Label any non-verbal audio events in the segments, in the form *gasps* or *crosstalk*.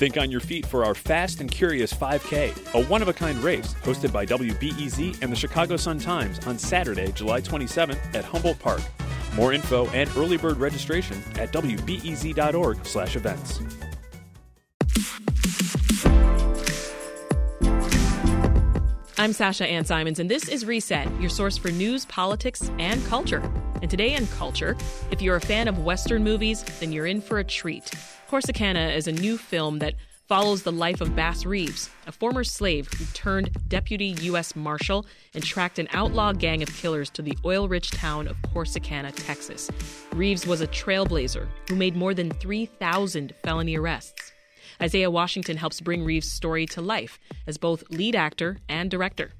Think on your feet for our Fast and Curious 5K, a one of a kind race hosted by WBEZ and the Chicago Sun-Times on Saturday, July 27th at Humboldt Park. More info and early bird registration at wbez.org/events. I'm Sasha Ann Simons, and this is Reset, your source for news, politics, and culture. And today in culture, if you're a fan of Western movies, then you're in for a treat. Corsicana is a new film that follows the life of Bass Reeves, a former slave who turned deputy U.S. Marshal and tracked an outlaw gang of killers to the oil rich town of Corsicana, Texas. Reeves was a trailblazer who made more than 3,000 felony arrests. Isaiah Washington helps bring Reeves' story to life as both lead actor and director.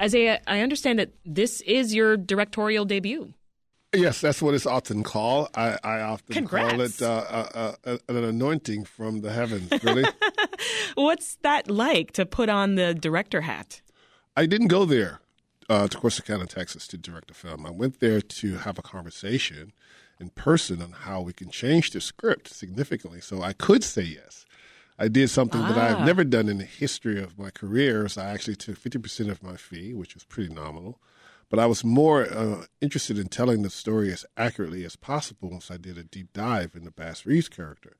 Isaiah, I understand that this is your directorial debut. Yes, that's what it's often called. I, I often Congrats. call it uh, uh, uh, an anointing from the heavens, really. *laughs* What's that like to put on the director hat? I didn't go there uh, to Corsicana, Texas to direct a film. I went there to have a conversation in person on how we can change the script significantly so I could say yes. I did something that Ah. I've never done in the history of my career. So I actually took 50% of my fee, which was pretty nominal. But I was more uh, interested in telling the story as accurately as possible once I did a deep dive into Bass Reeves' character.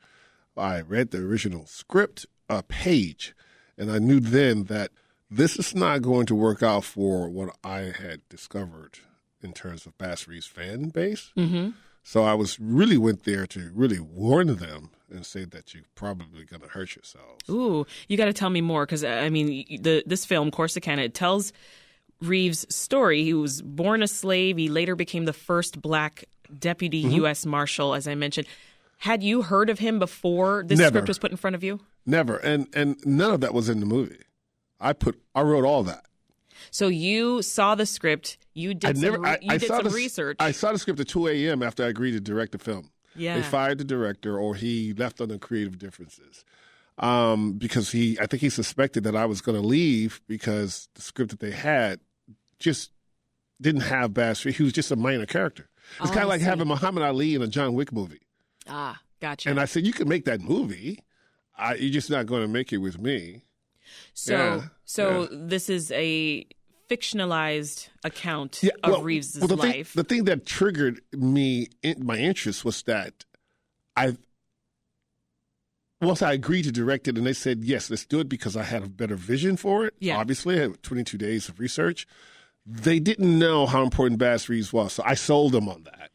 I read the original script uh, page, and I knew then that this is not going to work out for what I had discovered in terms of Bass Reeves' fan base. Mm-hmm. So I was really went there to really warn them and say that you're probably going to hurt yourselves. Ooh, you got to tell me more because I mean, the this film Corsicana it tells Reeves' story. He was born a slave. He later became the first black deputy Mm-hmm. U.S. Marshal, as I mentioned. Had you heard of him before this Never. script was put in front of you? Never, and and none of that was in the movie. I put I wrote all that. So you saw the script. You did I some, never. re- I, you I did some the, research. I saw the script at 2 a.m. after I agreed to direct the film. yeah. They fired the director, or he left on the creative differences, um, because he. I think he suspected that I was going to leave because the script that they had just didn't have Bass. He was just a minor character. It's Oh, kind of like see. having Muhammad Ali in a John Wick movie. ah, gotcha. And I said, you can make that movie. I, you're just not going to make it with me. so, yeah, so yeah. this is a fictionalized account Yeah, of well, Reeves' well, the thing- life. the thing that triggered me, in, my interest was that I, once I agreed to direct it, and they said yes, let's do it because I had a better vision for it. Yeah. obviously, I had 22 days of research. They didn't know how important Bass Reeves was, so I sold them on that.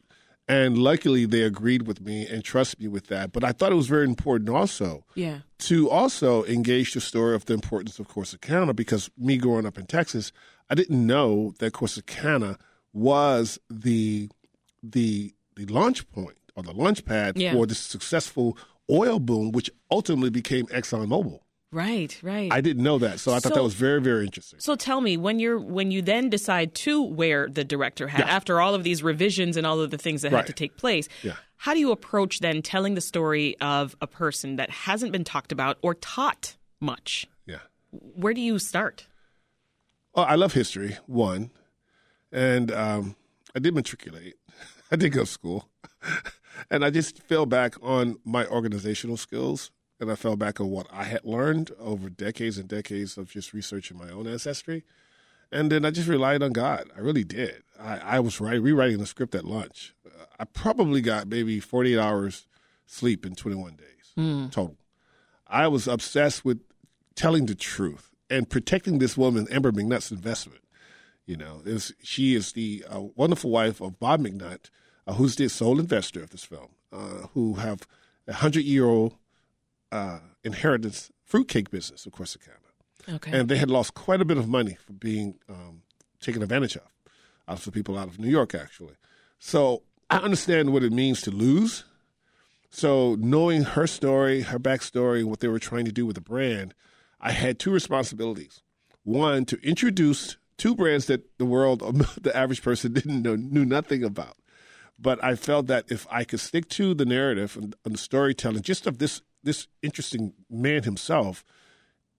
And luckily, they agreed with me and trust me with that. But I thought it was very important also yeah. to also engage the story of the importance of Corsicana because me growing up in Texas, I didn't know that Corsicana was the the the launch point or the launch pad Yeah. for the successful oil boom, which ultimately became ExxonMobil. Right, right. I didn't know that, so I thought So- that was very very interesting. So tell me, when you're when you then decide to wear the director hat Yeah. after all of these revisions and all of the things that had to take place, Yeah. how do you approach then telling the story of a person that hasn't been talked about or taught much? Yeah. Where do you start? Oh, I love history, one. And um, I did matriculate. *laughs* I did go to school. *laughs* and I just fell back on my organizational skills. And I fell back on what I had learned over decades and decades of just researching my own ancestry. And then I just relied on God. I really did. I, I was rewriting the script at lunch. Uh, I probably got maybe 48 hours sleep in 21 days total. I was obsessed with telling the truth and protecting this woman, Amber McNutt's investment. You know, is she is the uh, wonderful wife of Bob McNutt, uh, who's the sole investor of this film, uh, who have a hundred year old uh, inheritance fruitcake business of Corsicana. Okay. And they had lost quite a bit of money for being um, taken advantage of, out of the people out of New York, actually. So I understand what it means to lose. So knowing her story, her backstory, what they were trying to do with the brand, I had two responsibilities. One, to introduce two brands that the world, *laughs* the average person didn't know, knew nothing about. But I felt that if I could stick to the narrative and, and the storytelling, just of this this interesting man himself,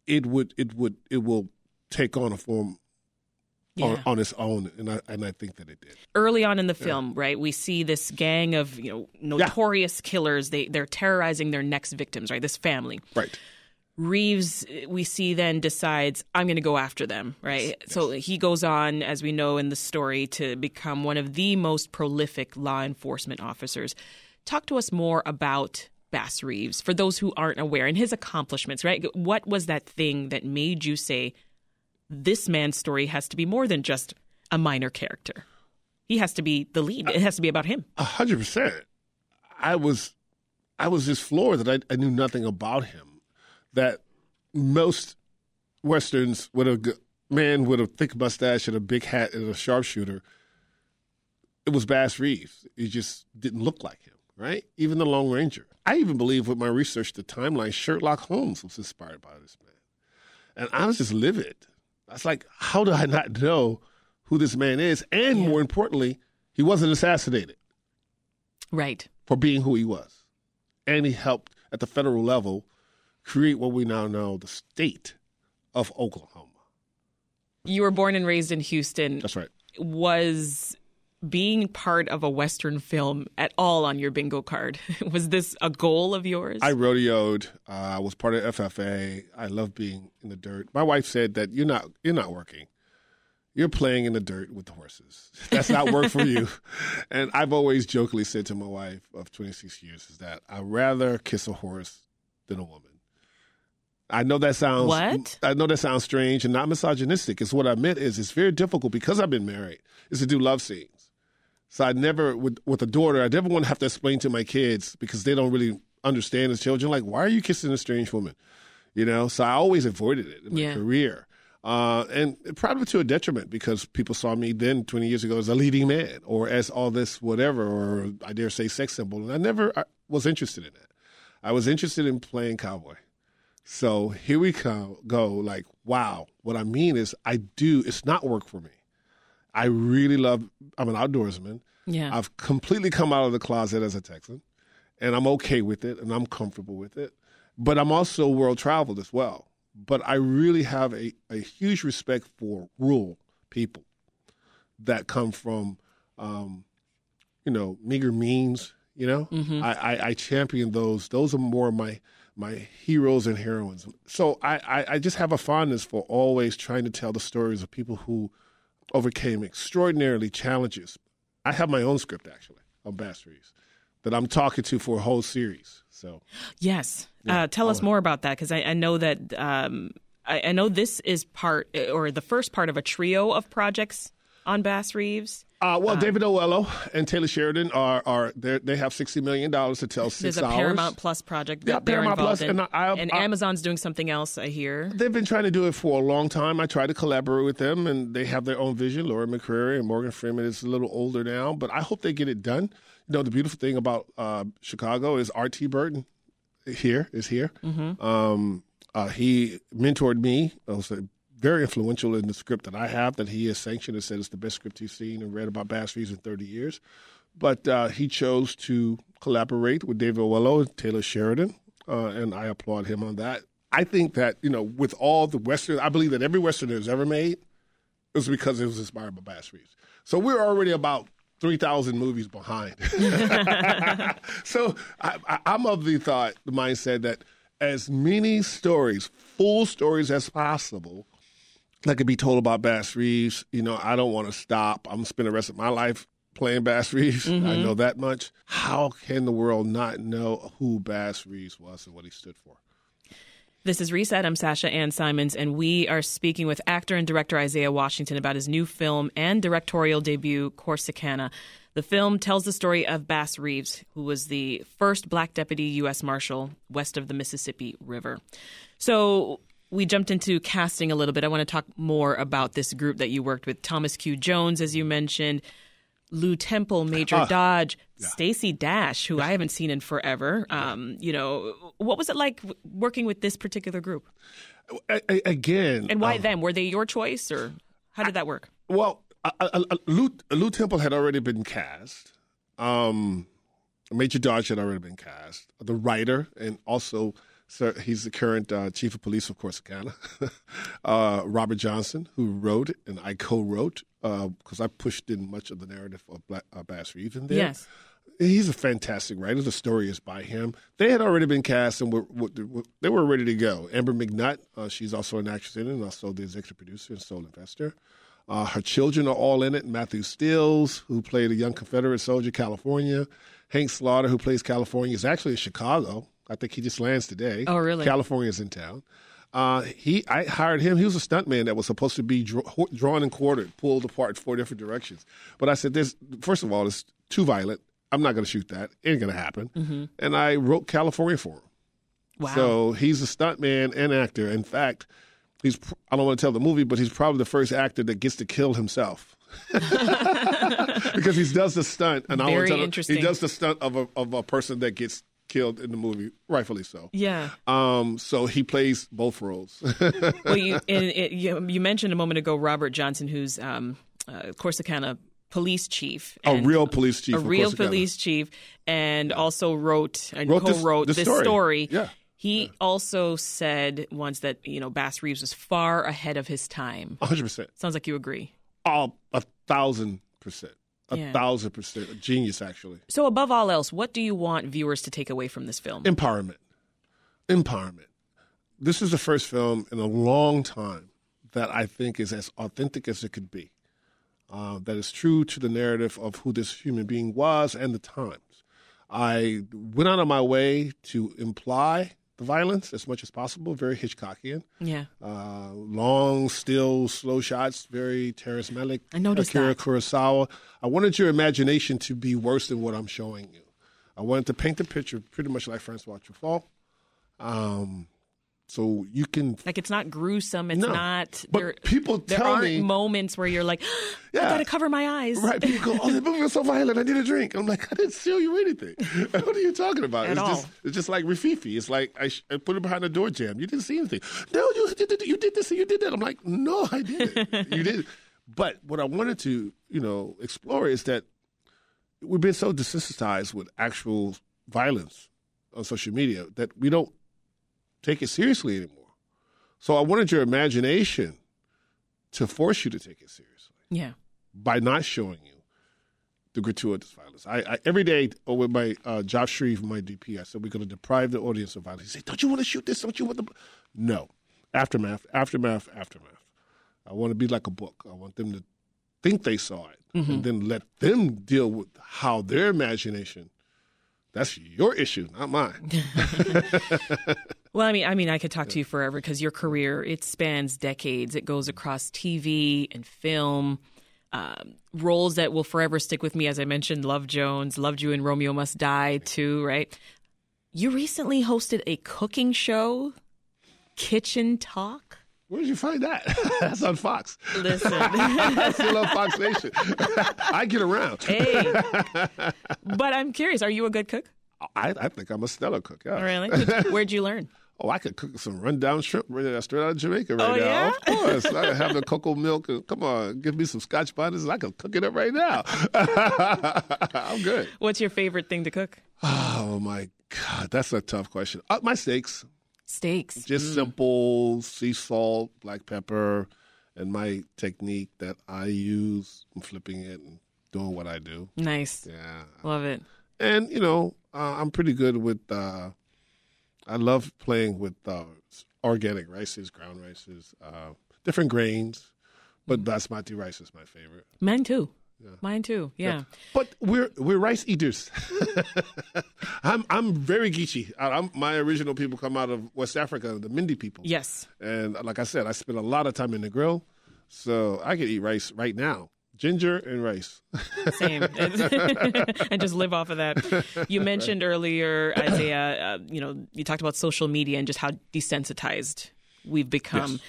it would it would it will take on a form Yeah. on, on its own, and I and I think that it did. early on in the film, right, we see this gang of you know notorious killers. They they're terrorizing their next victims, right? This family. Right. Reeves, we see then decides I'm going to go after them, right? So he goes on, as we know in the story, to become one of the most prolific law enforcement officers. Talk to us more about Bass Reeves for those who aren't aware and his accomplishments, right? What was that thing that made you say this man's story has to be more than just a minor character? He has to be the lead. It has to be about him. A hundred percent. I was, I was just floored that I, I knew nothing about him. That most westerns with a man with a thick mustache and a big hat and a sharpshooter, it was Bass Reeves. He just didn't look like him, right? Even the Lone Ranger. I even believe with my research, the timeline, Sherlock Holmes was inspired by this man, and I was just livid. I was like, how do I not know who this man is? And more importantly, he wasn't assassinated Right. for being who he was. And he helped at the federal level create what we now know the state of Oklahoma. You were born and raised in Houston. That's right. was being part of a Western film at all on your bingo card? *laughs* was this a goal of yours? I rodeoed. Uh, I was part of FFA. I love being in the dirt. My wife said that you're not you're not working. You're playing in the dirt with the horses. *laughs* That's not work for you. *laughs* And I've always jokingly said to my wife of 26 years is that I'd rather kiss a horse than a woman. I know that sounds What? I know that sounds strange and not misogynistic. It's what I meant is it's very difficult because I've been married is to do love scenes. So I never with with a daughter, I never want to have to explain to my kids because they don't really understand as children. Like, why are you kissing a strange woman? You know, so I always avoided it in my Yeah. career. Uh, and probably to a detriment because people saw me then 20 years ago as a leading man or as all this whatever, or I dare say sex symbol. And I never I was interested in that. I was interested in playing cowboy. So here we go, go. Like, wow. What I mean is, I do, it's not work for me. I really love, I'm an outdoorsman. yeah. I've completely come out of the closet as a Texan, and I'm okay with it, and I'm comfortable with it. But I'm also world traveled as well. But I really have a, a huge respect for rural people that come from, um, you know, meager means. You know, I, I, I champion those. Those are more my my heroes and heroines. So I, I, I just have a fondness for always trying to tell the stories of people who overcame extraordinarily challenges. I have my own script actually on Bass Reeves that I'm talking to for a whole series. So Yes. Uh, tell us more about that because I, I know that um, I, I know this is part or the first part of a trio of projects on Bass Reeves. Uh, well, David Oyelowo and Taylor Sheridan are are they they have sixty million dollars to tell six There's a hours. Paramount Plus project that Yeah, Paramount Plus, in, and I- I- I- Amazon's doing something else. I hear. They've been trying to do it for a long time. I try to collaborate with them, and they have their own vision. Laura McCreary and Morgan Freeman is a little older now, but I hope they get it done. You know, the beautiful thing about uh, Chicago is Art T. Burton here is here. Um, uh, he mentored me. I was uh, very influential in the script that I have that he has sanctioned and said it's the best script he's seen and read about Bass Reeves in 30 years. But uh, he chose to collaborate with David Oyelowo and Taylor Sheridan, uh, and I applaud him on that. I think that, you know, with all the Western, I believe that every Western that's ever made was because it was inspired by Bass Reeves. So we're already about 3,000 movies behind. *laughs* so I, I'm of the thought, the mindset that as many stories, full stories as possible, that could be told about Bass Reeves. You know, I don't want to stop. I'm gonna spend the rest of my life playing Bass Reeves. I mm-hmm. know that much. How can the world not know who Bass Reeves was and what he stood for? This is Reset. I'm Sasha Ann Simons, and we are speaking with actor and director Isaiah Washington about his new film and directorial debut, Corsicana. The film tells the story of Bass Reeves, who was the first black deputy U.S. Marshal west of the Mississippi River. So we jumped into casting a little bit. I want to talk more about this group that you worked with Thomas Q. Jones, as you mentioned. Lew Temple, Major Ah, Dodge, Stacy Dash, who I haven't seen in forever. Um, you know, what was it like working with this particular group? A- a- again, And why um, them? Were they your choice, or how did that work? Well, uh, uh, uh, Lew, Lew Temple had already been cast. Um, Major Dodge had already been cast. The writer, and also sir, he's the current uh, chief of police of Corsicana, *laughs* uh, Robert Johnson, who wrote it, and I co-wrote because I pushed in much of the narrative of Black, uh, Bass Reeves in there. Yes. He's a fantastic writer. The story is by him. They had already been cast and were, were, they were ready to go. Amber McNutt, uh, she's also an actress in it, and also the executive producer and sole investor. Uh, her children are all in it. Matthew Stills, who played a young Confederate soldier, California. Hank Slaughter, who plays California, is actually in Chicago. I think he just lands today. Oh, really? California's in town. Uh, he, I hired him. He was a stuntman that was supposed to be draw, drawn and quartered, pulled apart four different directions. But I said, "This, first of all, it's too violent. I'm not going to shoot that. It ain't going to happen." And I wrote California for him. Wow. So he's a stuntman and actor. In fact, he's I don't want to tell the movie, but he's probably the first actor that gets to kill himself. *laughs* *laughs* because he does the stunt, and I Very want to tell interesting. he does the stunt of a of a person that gets killed in the movie, rightfully so. yeah. Um, so he plays both roles. *laughs* well, you, it, you you mentioned a moment ago Robert Johnson, who's um, uh, Corsicana police chief, a real police chief, a real police chief, and also wrote and Wrote co-wrote this this, story. story. Yeah. He also said once that you know Bass Reeves was far ahead of his time. hundred percent. Sounds like you agree. Oh, a thousand percent, a Yeah. thousand percent, a genius actually. So above all else, what do you want viewers to take away from this film? Empowerment. Empowerment. This is the first film in a long time that I think is as authentic as it could be. Uh, that is true to the narrative of who this human being was and the times. I went out of my way to imply the violence as much as possible, very Hitchcockian. yeah, Uh, long, still, slow shots, very Terrence Malick, I noticed Akira that. Kurosawa. I wanted your imagination to be worse than what I'm showing you. I wanted to paint the picture pretty much like Francois Truffaut. Um, so you can, like it's not gruesome. It's No. not. but there, people there tell aren't me, moments where you're like, *gasps* I Yeah. gotta cover my eyes. right? People go, "Oh, the movie was so violent. I need a drink." I'm like, *laughs* "I didn't show you anything. *laughs* what are you talking about?" At it's all. just, it's just like Rififi. It's like I, sh- I put it behind the door jam. You didn't see anything. No, you did. You did this and you did that. I'm like, no, I didn't. *laughs* you did. But what I wanted to, you know, explore is that we've been so desensitized with actual violence on social media that we don't take it seriously anymore. So I wanted your imagination to force you to take it seriously Yeah. by not showing you the gratuitous violence. I, I every day uh, with my uh, Josh Shreve, my DP, I said we're going to deprive the audience of violence. He said, "Don't you want to shoot this? Don't you want the?" No, aftermath, aftermath, aftermath. I want to be like a book. I want them to think they saw it, and then let them deal with how their imagination. That's your issue, not mine. *laughs* *laughs* Well, I mean, I mean, I could talk to you forever because your career it spans decades. It goes across TV and film. Um, roles that will forever stick with me, as I mentioned, Love Jones, loved you in Romeo Must Die too, right? You recently hosted a cooking show, Kitchen Talk. Where did you find that? *laughs* That's on Fox. Listen, *laughs* I still on Fox Nation. *laughs* I get around. hey, but I'm curious, are you a good cook? I, I think I'm a stellar cook. Yeah. Really? Where'd you learn? Oh, I could cook some rundown shrimp right straight out of Jamaica right Oh, now. yeah? Of course. I could have the cocoa milk. And, come on, give me some scotch bonnets. I could cook it up right now. I'm good. What's your favorite thing to cook? *sighs* Oh, my God. That's a tough question. Uh, my steaks, Steaks. just simple sea salt, black pepper, and my technique that I use in flipping it and doing what I do. Nice. Yeah. Love it. and you know uh, i'm pretty good with uh, i love playing with uh, organic rices ground rices uh, different grains but basmati rice is my favorite Mine too. Mine too. Yeah. but we're we're rice eaters *laughs* i'm i'm very I, I'm, my original people come out of west africa the Mende people Yes. and like i said i spend a lot of time in the grill so i could eat rice right now ginger and rice *laughs* Same. *laughs* and just live off of that. You mentioned earlier, Isaiah, uh, you know, you talked about social media and just how desensitized we've become. Yes.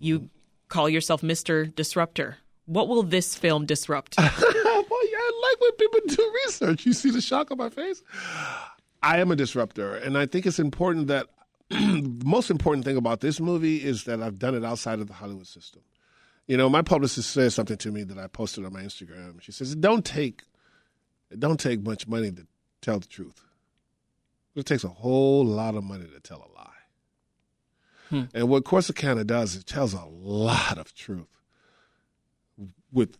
You call yourself Mr. Disruptor. What will this film disrupt? *laughs* well, I like when people do research. You see the shock on my face? I am a disruptor, and I think it's important that the *clears throat* most important thing about this movie is that I've done it outside of the Hollywood system. You know, my publicist says something to me that I posted on my Instagram. She says, "It don't take, it don't take much money to tell the truth. It takes a whole lot of money to tell a lie." Hmm. And what Corsicana does, it tells a lot of truth with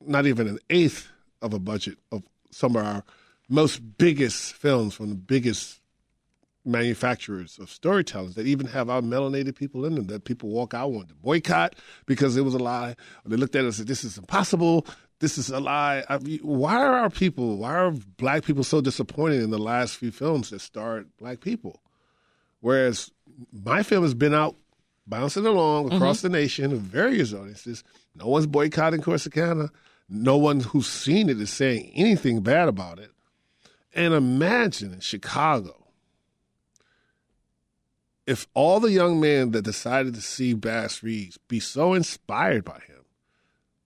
not even an eighth of a budget of some of our most biggest films from the biggest manufacturers of storytellers that even have our melanated people in them that people walk out wanted to boycott because it was a lie. They looked at it and said, This is impossible. This is a lie. I mean, why are our people, why are black people so disappointed in the last few films that starred black people? Whereas my film has been out bouncing along across mm-hmm. the nation of various audiences. No one's boycotting Corsicana. No one who's seen it is saying anything bad about it. And imagine in Chicago, if all the young men that decided to see Bass Reeves be so inspired by him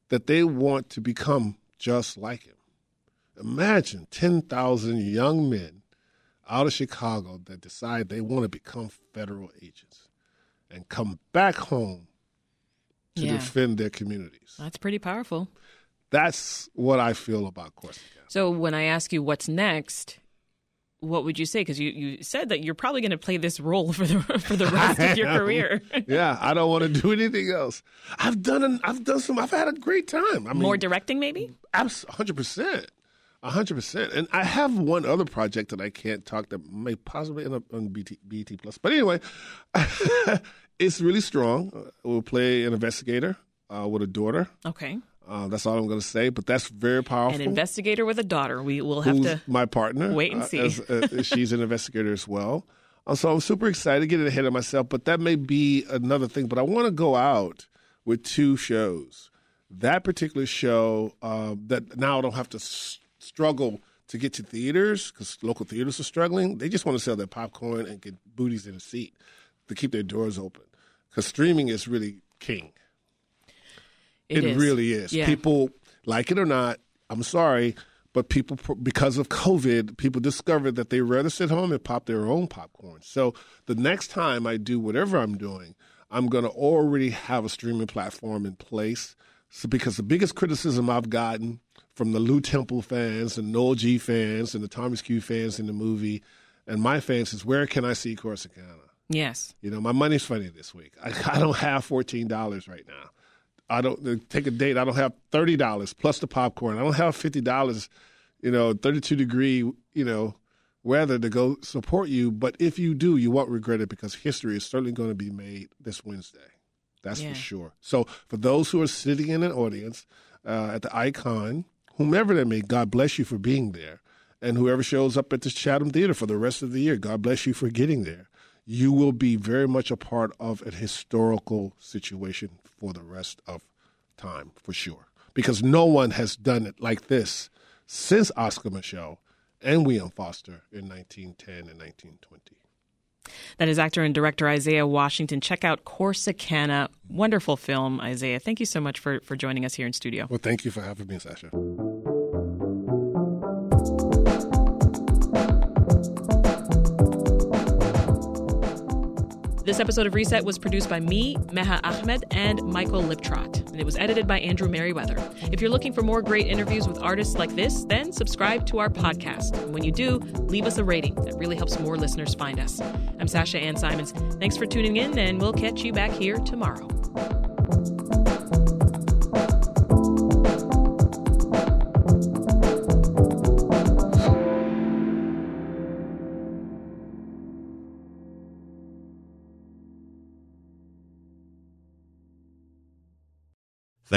that they want to become just like him. Imagine 10,000 young men out of Chicago that decide they want to become federal agents and come back home to yeah. defend their communities. That's pretty powerful. That's what I feel about Corsica. So when I ask you what's next, what would you say? Because you, you said that you're probably going to play this role *laughs* for the for the rest of your *laughs* career. *laughs* yeah, I don't want to do anything else. I've done an, I've done some. I've had a great time. I mean, more directing, maybe. Hundred percent, hundred percent. And I have one other project that I can't talk that may possibly end up on BT, BT Plus. But anyway, it's really strong. We'll play an investigator uh, with a daughter. Okay. Uh, that's all I'm going to say, but that's very powerful. An investigator with a daughter. We will have Who's to my partner. Wait and uh, see. As, uh, *laughs* she's an investigator as well. Uh, so I'm super excited, to getting ahead of myself, but that may be another thing. But I want to go out with two shows. That particular show uh, that now I don't have to s- struggle to get to theaters because local theaters are struggling. They just want to sell their popcorn and get booties in a seat to keep their doors open because streaming is really king. It, it really is. Yeah. People like it or not. I'm sorry, but people because of COVID, people discovered that they rather sit home and pop their own popcorn. So the next time I do whatever I'm doing, I'm going to already have a streaming platform in place. So because the biggest criticism I've gotten from the Lew Temple fans and Noel G fans and the Thomas Q fans in the movie and my fans is where can I see Corsicana? Yes. You know, my money's funny this week. I, *laughs* I don't have $14 right now. I don't take a date. I don't have thirty dollars plus the popcorn. I don't have fifty dollars, you know, thirty two degree, you know, weather to go support you. But if you do, you won't regret it because history is certainly going to be made this Wednesday. That's yeah. for sure. So for those who are sitting in an audience uh, at the icon, whomever that may, God bless you for being there. And whoever shows up at the Chatham Theater for the rest of the year, God bless you for getting there you will be very much a part of a historical situation for the rest of time, for sure. Because no one has done it like this since Oscar Micheaux and William Foster in 1910 and 1920. That is actor and director Isaiah Washington. Check out Corsicana. Wonderful film, Isaiah. Thank you so much for, for joining us here in studio. Well, thank you for having me, Sasha. This episode of Reset was produced by me, Meha Ahmed, and Michael Liptrot, and it was edited by Andrew Merriweather. If you're looking for more great interviews with artists like this, then subscribe to our podcast. And when you do, leave us a rating. That really helps more listeners find us. I'm Sasha Ann Simons. Thanks for tuning in, and we'll catch you back here tomorrow.